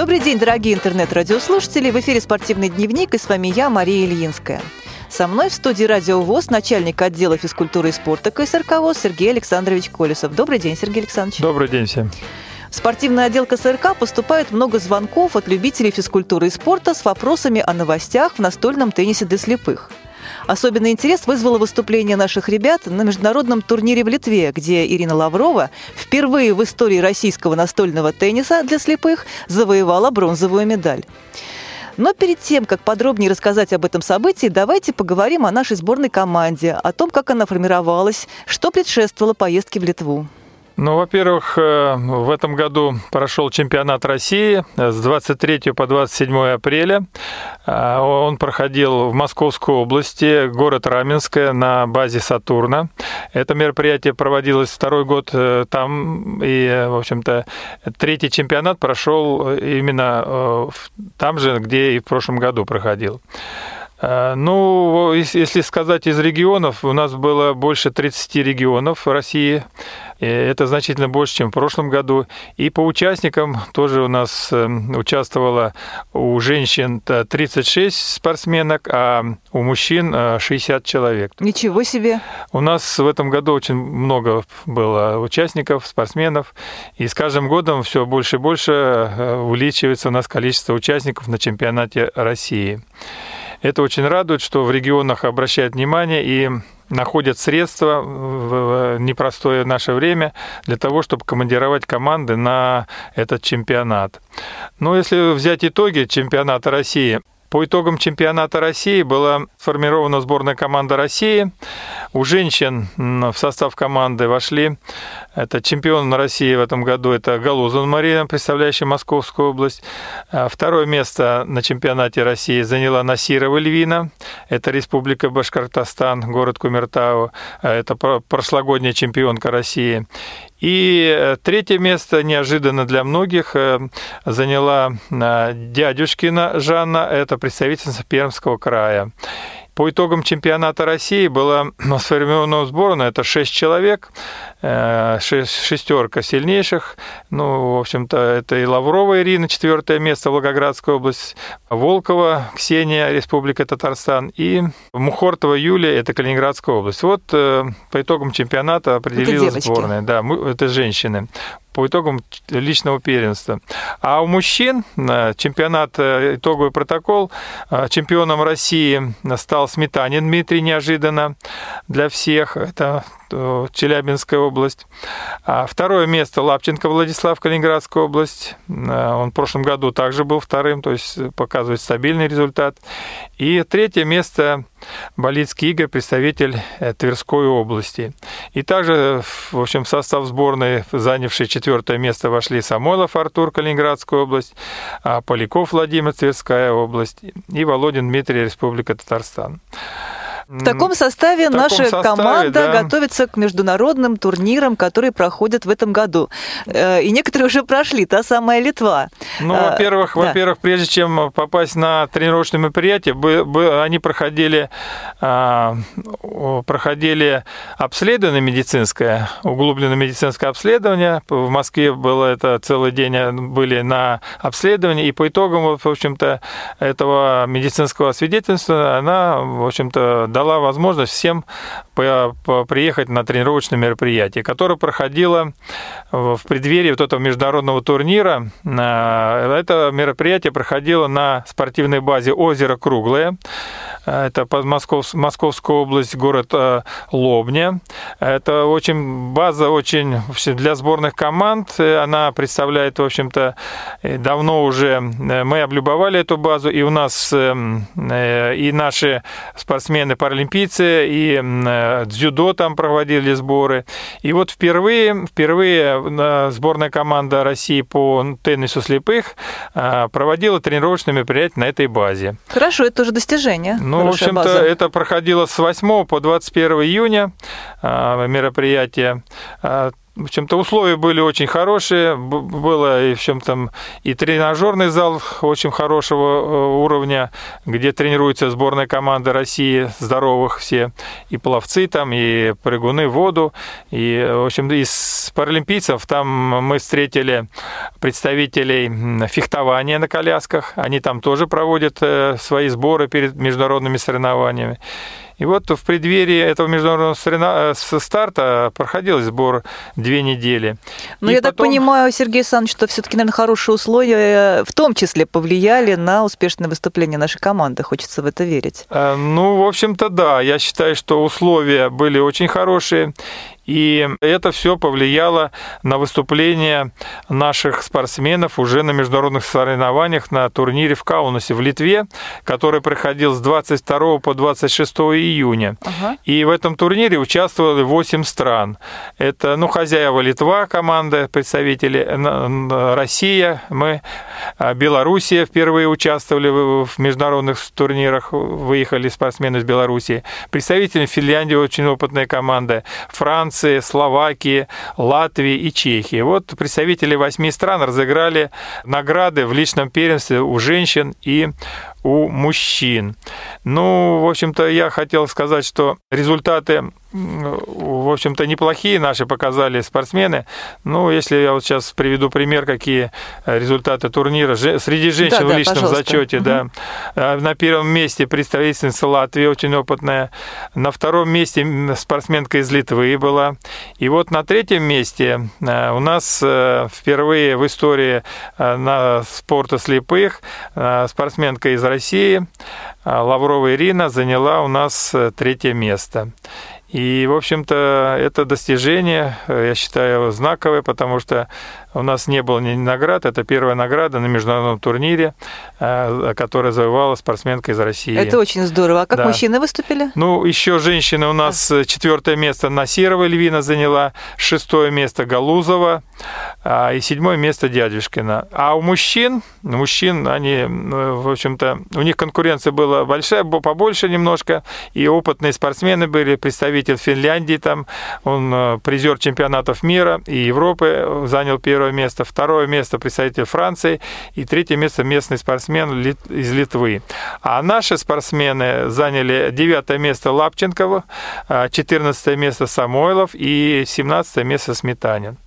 Добрый день, дорогие интернет-радиослушатели. В эфире «Спортивный дневник» и с вами я, Мария Ильинская. Со мной в студии «Радио ВОЗ» начальник отдела физкультуры и спорта КСРК ВОЗ Сергей Александрович Колесов. Добрый день, Сергей Александрович. Добрый день всем. В спортивный отдел КСРК поступает много звонков от любителей физкультуры и спорта с вопросами о новостях в настольном теннисе для слепых. Особенный интерес вызвало выступление наших ребят на международном турнире в Литве, где Ирина Лаврова впервые в истории российского настольного тенниса для слепых завоевала бронзовую медаль. Но перед тем, как подробнее рассказать об этом событии, давайте поговорим о нашей сборной команде, о том, как она формировалась, что предшествовало поездке в Литву. Ну, во-первых, э, в этом году прошел чемпионат России с 23 по 27 апреля. Э, он проходил в Московской области, город Раменское, на базе Сатурна. Это мероприятие проводилось второй год э, там, и, в общем-то, третий чемпионат прошел именно там же, где и в прошлом году проходил. Ну, если сказать из регионов, у нас было больше 30 регионов в России. Это значительно больше, чем в прошлом году. И по участникам тоже у нас эм, участвовало у женщин 36 спортсменок, а у мужчин 60 э, человек. Ничего себе! У нас в этом году очень много было участников, спортсменов. И с каждым годом все больше и больше э, увеличивается у нас количество участников на чемпионате России. Это очень радует, что в регионах обращают внимание и находят средства в непростое наше время для того, чтобы командировать команды на этот чемпионат. Но если взять итоги чемпионата России, по итогам чемпионата России была сформирована сборная команда России. У женщин в состав команды вошли это чемпион России в этом году, это Галузан Мария, представляющая Московскую область. А второе место на чемпионате России заняла Насирова Львина, это Республика Башкортостан, город Кумертау, это прошлогодняя чемпионка России. И э, третье место неожиданно для многих э, заняла э, дядюшкина Жанна, это представительница Пермского края. По итогам чемпионата России было сформировано сборная, это 6 человек, шестерка сильнейших. Ну, в общем-то, это и Лаврова Ирина, четвертое место, Волгоградская область, Волкова Ксения, Республика Татарстан, и Мухортова Юлия, это Калининградская область. Вот э, по итогам чемпионата определилась сборная. Да, это женщины по итогам личного первенства. А у мужчин чемпионат, э, итоговый протокол, э, чемпионом России стал Сметанин Дмитрий неожиданно для всех. Это Э, Челябинская область. А второе место Лапченко Владислав, Калининградская область. Э, он в прошлом году также был вторым, то есть показывает стабильный результат. И третье место Болицкий Игорь, представитель э, Тверской области. И также, в общем, в состав сборной, занявший четвертое место, вошли Самойлов Артур, Калининградская область, а Поляков Владимир, Тверская область и Володин Дмитрий, Республика Татарстан. В таком составе в наша составе, команда да. готовится к международным турнирам, которые проходят в этом году. Э, и некоторые уже прошли, та самая Литва. Ну, а, во-первых, да. во-первых, прежде чем попасть на тренировочное мероприятие, они проходили, а, проходили обследование медицинское, углубленное медицинское обследование. В Москве было это целый день, э, были на обследовании, и по итогам, в общем-то, этого медицинского она, в общем-то, дала возможность всем приехать на тренировочное мероприятие, которое проходило в преддверии вот этого международного турнира. А, это мероприятие проходило на спортивной базе «Озеро Круглое». Это Москов, Московская область, город э, Лобня. Это очень база очень для сборных команд. Она представляет, в общем-то, давно уже мы облюбовали эту базу, и у нас э, и наши спортсмены паралимпийцы, и э, дзюдо там проводили сборы. И вот впервые, впервые сборная команда России по теннису слепых проводила тренировочное мероприятие на этой базе. Хорошо, это тоже достижение. Ну, в общем-то, это проходило с 8 по 21 июня а, мероприятие. В общем-то, условия были очень хорошие, было и в чем там и тренажерный зал очень хорошего э, уровня, где тренируется сборная команда России, здоровых все, и пловцы там, и прыгуны в воду, и, в общем, из паралимпийцев там мы встретили представителей фехтования на колясках, они там тоже проводят э, свои сборы перед международными соревнованиями. И вот в преддверии этого международного э, старта проходил сбор две недели. Но ну, я потом... так понимаю, Сергей Александрович, что все-таки, наверное, хорошие условия в том числе повлияли на успешное выступление нашей команды. Хочется в это верить. Э, ну, в общем-то, да. Я считаю, что условия были очень хорошие. И это все повлияло на выступление наших спортсменов уже на международных соревнованиях на турнире в Каунасе в Литве, который проходил с 22 по 26 июня. Ага. И в этом турнире участвовали 8 стран. Это, ну, хозяева Литва, команда, представители Россия, мы, а, Белоруссия впервые участвовали в международных турнирах, выехали спортсмены из Белоруссии. Представители Финляндии, очень опытная команда, Франция, Франции, Словакии, Латвии и Чехии. Вот представители восьми стран разыграли награды в личном первенстве у женщин и у мужчин. Ну, в общем-то, я хотел сказать, что результаты в общем-то, неплохие наши показали спортсмены. Ну, если я вот сейчас приведу пример, какие результаты турнира. Среди женщин да, в личном пожалуйста. зачете, угу. да. На первом месте представительница Латвии, очень опытная. На втором месте спортсменка из Литвы была. И вот на третьем месте э, у нас э, впервые в истории э, на спорта слепых спортсменка из России Лаврова Ирина заняла у нас третье место. И, в общем-то, это достижение, я считаю, знаковое, потому что у нас не было ни наград. Это первая награда на международном турнире, э, которая завоевала спортсменка из России. Это очень здорово. А как да. мужчины выступили? Ну, еще женщины у нас а. четвертое место Насирова Львина заняла, шестое место Галузова а, и седьмое место Дядюшкина. А у мужчин, мужчин, они, в общем-то, у них конкуренция была большая, побольше немножко, и опытные спортсмены были, представитель Финляндии там, он э, призер чемпионатов мира и Европы, занял первое первое место, второе место представитель Франции и третье место местный спортсмен из Литвы. А наши спортсмены заняли девятое место Лапченкова, 14 место Самойлов и 17 место Сметанин.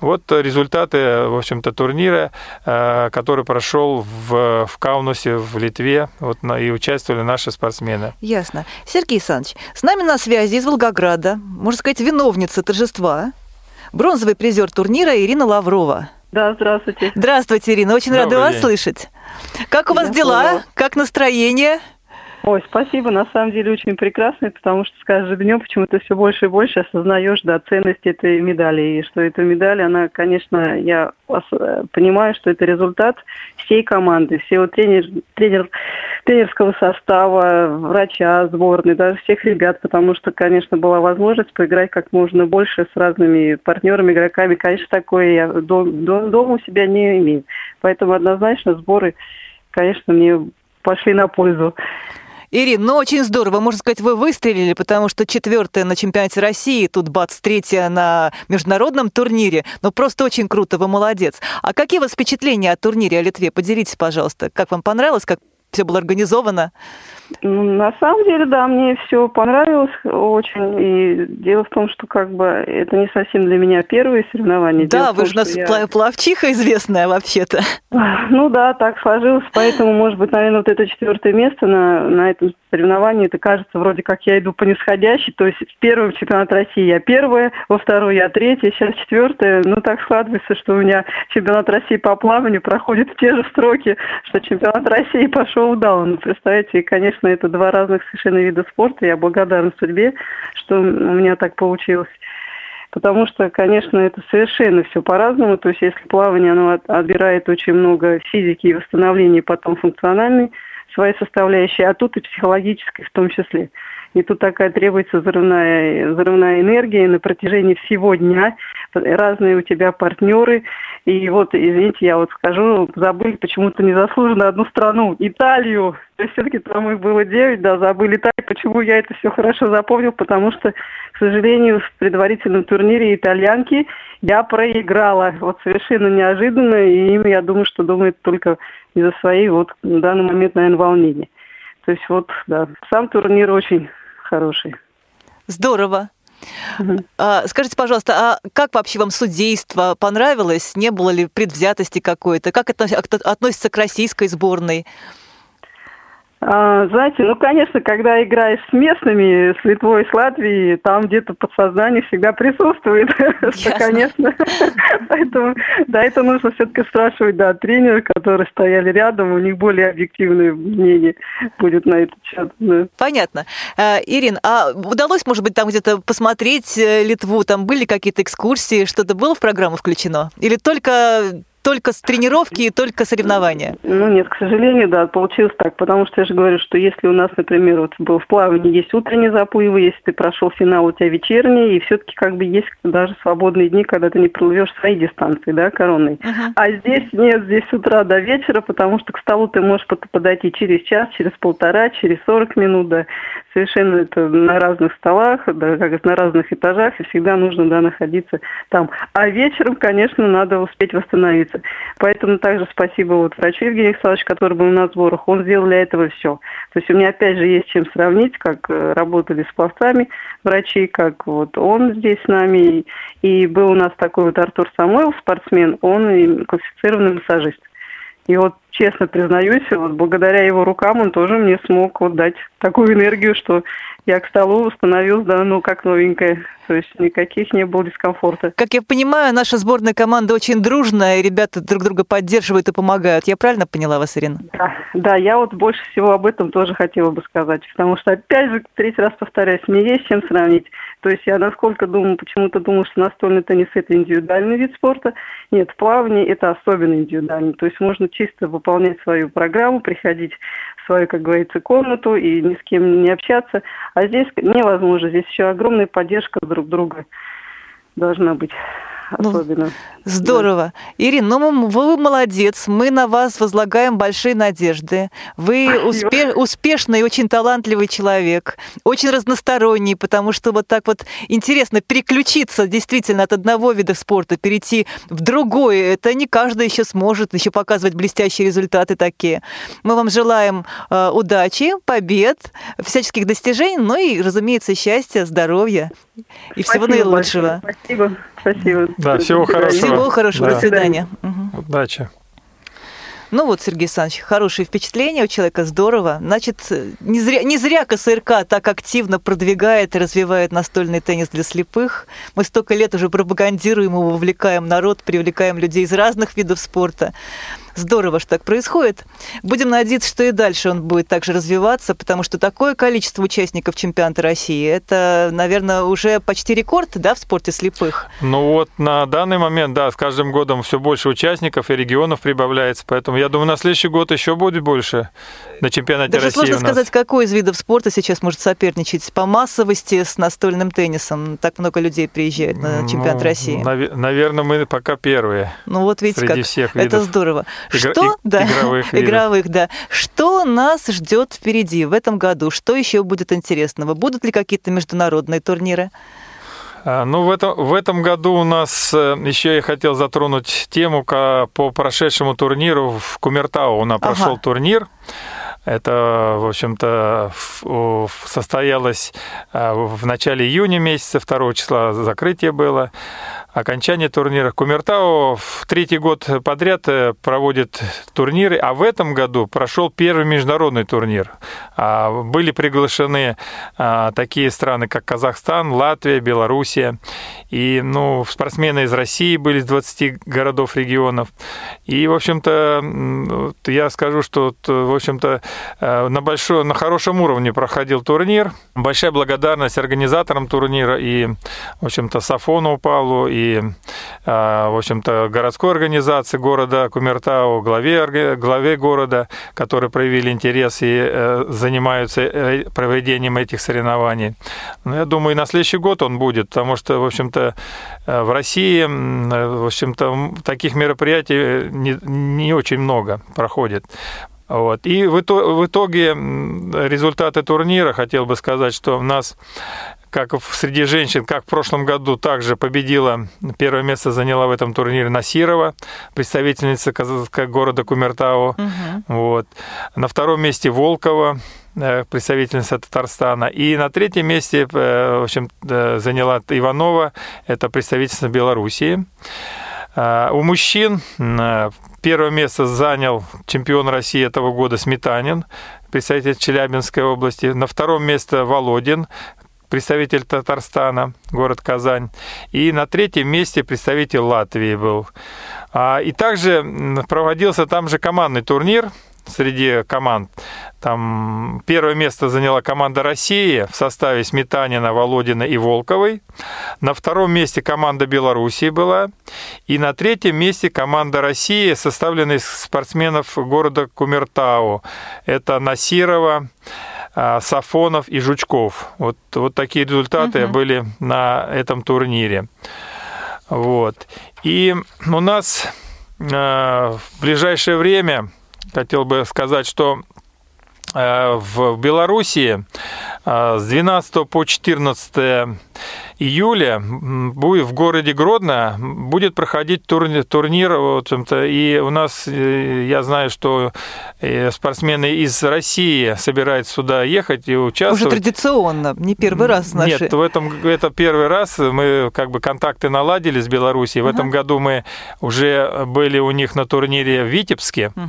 Вот результаты, в общем-то, турнира, э, который прошел в, в Каунасе, в Литве, вот, и участвовали наши спортсмены. Ясно. Сергей Александрович, с нами на связи из Волгограда, можно сказать, виновница торжества, бронзовый призер турнира Ирина Лаврова. Да, здравствуйте. Здравствуйте, Ирина. Очень Добрый рада вас день. слышать. Как у вас Я дела? Как настроение? Ой, спасибо, на самом деле очень прекрасно, потому что с каждым днем почему-то все больше и больше осознаешь, да, ценность этой медали, и что эта медаль, она, конечно, я понимаю, что это результат всей команды, всего тренер, тренер, тренерского состава, врача, сборной, даже всех ребят, потому что, конечно, была возможность поиграть как можно больше с разными партнерами, игроками. Конечно, такое я дома у себя не имею. Поэтому однозначно сборы, конечно, мне пошли на пользу. Ирина, ну очень здорово. Можно сказать, вы выстрелили, потому что четвертая на чемпионате России, тут бац, третья на международном турнире. Ну просто очень круто, вы молодец. А какие у вас впечатления о турнире о Литве? Поделитесь, пожалуйста. Как вам понравилось, как все было организовано? Ну, на самом деле, да, мне все понравилось очень. И дело в том, что как бы это не совсем для меня первые соревнования. Да, дело вы же у нас я... плавчиха известная вообще-то. Ну да, так сложилось. Поэтому, может быть, наверное, вот это четвертое место на, на этом соревновании, это кажется, вроде как я иду по нисходящей. То есть в первом чемпионат России я первая, во второй я третья, сейчас четвертая. Ну так складывается, что у меня чемпионат России по плаванию проходит в те же строки, что чемпионат России пошел удал. Ну, представьте, и, конечно, это два разных совершенно вида спорта. Я благодарна судьбе, что у меня так получилось. Потому что, конечно, это совершенно все по-разному. То есть, если плавание, оно отбирает очень много физики и восстановления, потом функциональной своей составляющей, а тут и психологической в том числе. И тут такая требуется взрывная, взрывная энергия на протяжении всего дня. Разные у тебя партнеры. И вот, извините, я вот скажу, забыли почему-то незаслуженно одну страну, Италию. То есть все-таки там их было девять, да, забыли Италию. Почему я это все хорошо запомнил? Потому что, к сожалению, в предварительном турнире итальянки я проиграла. Вот совершенно неожиданно, и им, я думаю, что думает только из-за своей вот на данный момент, наверное, волнения. То есть вот, да, сам турнир очень хороший. Здорово. А, скажите, пожалуйста, а как вообще вам судейство понравилось? Не было ли предвзятости какой-то? Как это относится к российской сборной? А, знаете, ну, конечно, когда играешь с местными, с Литвой, с Латвией, там где-то подсознание всегда присутствует, что, конечно. Поэтому, да, это нужно все-таки спрашивать, да, тренеры, которые стояли рядом, у них более объективное мнение будет на этот счет. Да. Понятно. А, Ирин, а удалось, может быть, там где-то посмотреть э, Литву, там были какие-то экскурсии, что-то было в программу включено? Или только только с тренировки и только соревнования? Ну нет, к сожалению, да, получилось так, потому что я же говорю, что если у нас, например, вот был в плавании есть утренние заплывы, если ты прошел финал, у тебя вечерние, и все-таки как бы есть даже свободные дни, когда ты не проплывешь свои дистанции, да, коронные. Uh-huh. А здесь нет, здесь с утра до вечера, потому что к столу ты можешь подойти через час, через полтора, через 40 минут, да, совершенно это на разных столах, да, как на разных этажах, и всегда нужно, да, находиться там. А вечером, конечно, надо успеть восстановиться. Поэтому также спасибо вот врачу Евгению Александровичу, который был на сборах. Он сделал для этого все. То есть у меня опять же есть чем сравнить, как э, работали с пловцами врачи, как вот он здесь с нами. И был у нас такой вот Артур Самойлов, спортсмен, он и классифицированный массажист. И вот честно признаюсь, вот благодаря его рукам он тоже мне смог вот дать такую энергию, что я к столу становилась, да, ну, как новенькая. То есть никаких не было дискомфорта. Как я понимаю, наша сборная команда очень дружная, и ребята друг друга поддерживают и помогают. Я правильно поняла вас, Ирина? Да, да, я вот больше всего об этом тоже хотела бы сказать. Потому что, опять же, третий раз повторяюсь, мне есть чем сравнить. То есть я насколько думаю, почему-то думаю, что настольный теннис – это индивидуальный вид спорта. Нет, плавание – это особенно индивидуальный. То есть можно чисто выполнять свою программу, приходить в свою, как говорится, комнату и ни с кем не общаться. А здесь невозможно. Здесь еще огромная поддержка друг друга должна быть. Ну, особенно. Здорово. Да. Ирина, ну вы молодец, мы на вас возлагаем большие надежды. Вы успе- успешный и очень талантливый человек, очень разносторонний, потому что вот так вот интересно переключиться действительно от одного вида спорта, перейти в другой. Это не каждый еще сможет еще показывать блестящие результаты такие. Мы вам желаем э, удачи, побед, всяческих достижений, ну и, разумеется, счастья, здоровья и Спасибо всего наилучшего. Большое. Спасибо. Спасибо. Да, всего хорошего. Всего хорошего. Да. До свидания. Удачи. Ну вот, Сергей Александрович, хорошие впечатления у человека, здорово. Значит, не зря, не зря КСРК так активно продвигает и развивает настольный теннис для слепых. Мы столько лет уже пропагандируем его, вовлекаем народ, привлекаем людей из разных видов спорта. Здорово, что так происходит. Будем надеяться, что и дальше он будет также развиваться, потому что такое количество участников чемпионата России, это, наверное, уже почти рекорд, да, в спорте слепых? Ну вот на данный момент, да, с каждым годом все больше участников и регионов прибавляется, поэтому я думаю, на следующий год еще будет больше на чемпионате Даже России сложно сказать, какой из видов спорта сейчас может соперничать по массовости с настольным теннисом. Так много людей приезжает на чемпионат ну, России. Нав- наверное, мы пока первые. Ну вот видите, среди как всех видов. это здорово. Игр... Что? Да. Игровых, игровых, да. Что нас ждет впереди в этом году? Что еще будет интересного? Будут ли какие-то международные турниры? А, ну, в этом, в этом году у нас э, еще я хотел затронуть тему по прошедшему турниру в Кумертау. У нас ага. прошел турнир. Это, в общем-то, состоялось а, в начале июня месяца, 2 числа закрытие было окончания турнира. Кумертау в третий год подряд э, проводит турниры, а в этом году прошел первый международный турнир. А, были приглашены а, такие страны, как Казахстан, Латвия, Белоруссия. И ну, спортсмены из России были из 20 городов, регионов. И, в общем-то, я скажу, что, в общем-то, на, большой, на хорошем уровне проходил турнир. Большая благодарность организаторам турнира и, в общем-то, Сафону Павлу и, в общем-то, городской организации города Кумертау, главе, главе города, которые проявили интерес и занимаются проведением этих соревнований. Но ну, я думаю, и на следующий год он будет, потому что, в общем-то, в России, в общем-то, таких мероприятий не, не очень много проходит. Вот. И в итоге результаты турнира, хотел бы сказать, что у нас как среди женщин, как в прошлом году, также победила, первое место заняла в этом турнире Насирова, представительница города Кумертау. Угу. Вот. На втором месте Волкова, э, представительница Татарстана. И на третьем месте, э, в общем, э, заняла Иванова, это представительница Белоруссии. У мужчин Первое место занял чемпион России этого года Сметанин, представитель Челябинской области. На втором месте Володин, представитель Татарстана, город Казань. И на третьем месте представитель Латвии был. А, и также проводился там же командный турнир среди команд. Там первое место заняла команда России в составе Сметанина, Володина и Волковой. На втором месте команда Белоруссии была. И на третьем месте команда России, составленная из спортсменов города Кумертау. Это Насирова, Сафонов и Жучков. Вот, вот такие результаты угу. были на этом турнире. Вот. И у нас а, в ближайшее время хотел бы сказать, что э, в Белоруссии с 12 по 14 июля будет в городе Гродно будет проходить турнир, турнир в общем-то, и у нас, э, я знаю, что э, спортсмены из России собираются сюда ехать и участвовать. Уже традиционно, не первый раз наши. Нет, в этом это первый раз мы как бы контакты наладили с Белоруссией. В uh этом году мы уже были у них на турнире в Витебске. uh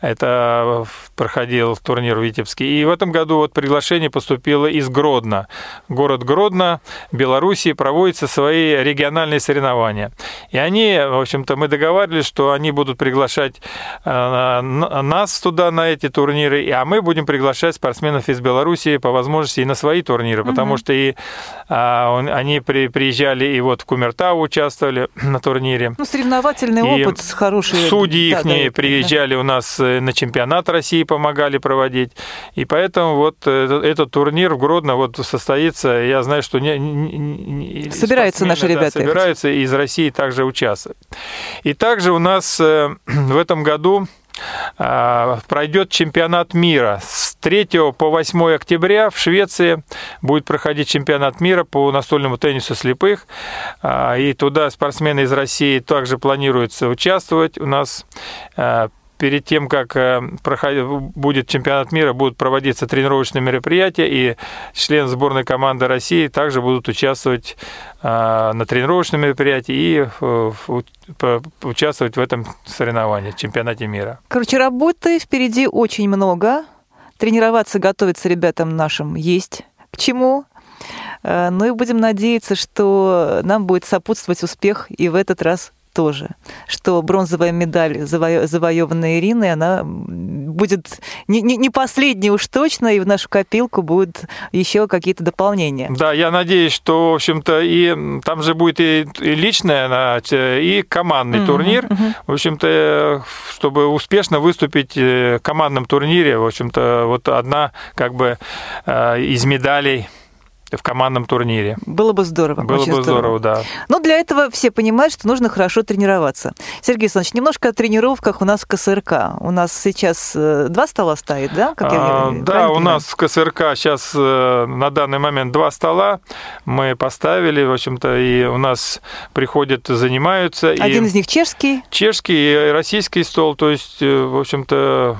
Это проходил турнир в Витебске. И в этом году вот приглашение поступило из Гродно. Город Гродно, Беларусь Белоруссии проводятся свои региональные соревнования. И они, в общем-то, мы договаривались, что они будут приглашать э, нас туда на эти турниры, а мы будем приглашать спортсменов из Белоруссии по возможности и на свои турниры, потому угу. что и а, они при, приезжали и вот в Кумертау участвовали на турнире. Ну, соревновательный и опыт хороший. Судьи да, их да, приезжали да. у нас э, на чемпионат России, помогали проводить. И поэтому вот э, этот, этот турнир в Гродно вот состоится. Я знаю, что не, собираются наши ребята. Да, собираются из России также участвовать. И также у нас э, в этом году э, пройдет чемпионат мира. С 3 по 8 октября в Швеции будет проходить чемпионат мира по настольному теннису слепых. Э, и туда спортсмены из России также планируется участвовать. У нас перед тем, как э, будет чемпионат мира, будут проводиться тренировочные мероприятия, и члены сборной команды России также будут участвовать э, на тренировочном мероприятии и э, участвовать в этом соревновании, чемпионате мира. Короче, работы впереди очень много. Тренироваться, готовиться ребятам нашим есть к чему. Ну и будем надеяться, что нам будет сопутствовать успех и в этот раз тоже, что бронзовая медаль, заво- завоеванная Ириной, она будет не, не, не последняя уж точно, и в нашу копилку будут еще какие-то дополнения. Да, я надеюсь, что, в общем-то, и там же будет и, и личное, и командный mm-hmm, турнир. Mm-hmm. В общем-то, чтобы успешно выступить в командном турнире, в общем-то, вот одна как бы э, из медалей в командном турнире. Было бы здорово. Было бы здорово. здорово, да. Но для этого все понимают, что нужно хорошо тренироваться. Сергей Александрович, немножко о тренировках у нас в КСРК. У нас сейчас э, два стола стоит, да? Как я а, да, у нас в КСРК сейчас э, на данный момент два стола мы поставили, в общем-то, и у нас приходят, занимаются. Один и из них чешский? Чешский и российский стол, то есть, э, в общем-то,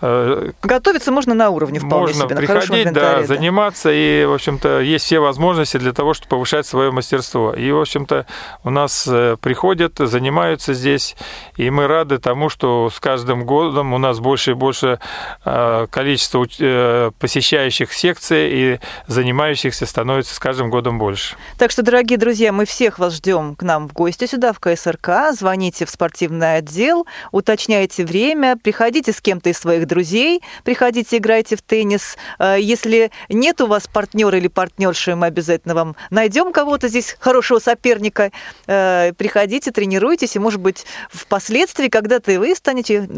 Готовиться можно на уровне вполне можно себе. приходить, да, да, заниматься, и, в общем-то, есть все возможности для того, чтобы повышать свое мастерство. И, в общем-то, у нас э, приходят, занимаются здесь, и мы рады тому, что с каждым годом у нас больше и больше э, количество посещающих секции и занимающихся становится с каждым годом больше. Так что, дорогие друзья, мы всех вас ждем к нам в гости сюда, в КСРК. Звоните в спортивный отдел, уточняйте время, приходите с кем-то из своих друзей, приходите, играйте в теннис. Э, если нет у вас партнера или партнерши, мы обязательно вам найдем кого-то здесь, хорошего соперника. Э, приходите, тренируйтесь, и, может быть, впоследствии когда-то и вы станете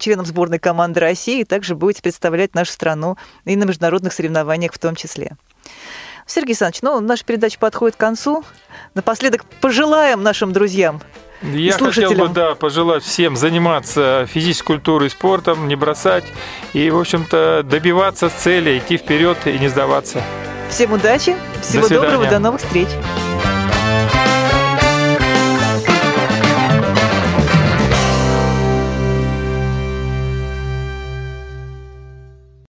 членом сборной команды России, и также будете представлять нашу страну и на международных соревнованиях в том числе. Сергей Александрович, ну, наша передача подходит к концу. Напоследок пожелаем нашим друзьям я хотел бы, да, пожелать всем заниматься физической культурой и спортом, не бросать и, в общем-то, добиваться цели, идти вперед и не сдаваться. Всем удачи, всего до доброго, до новых встреч.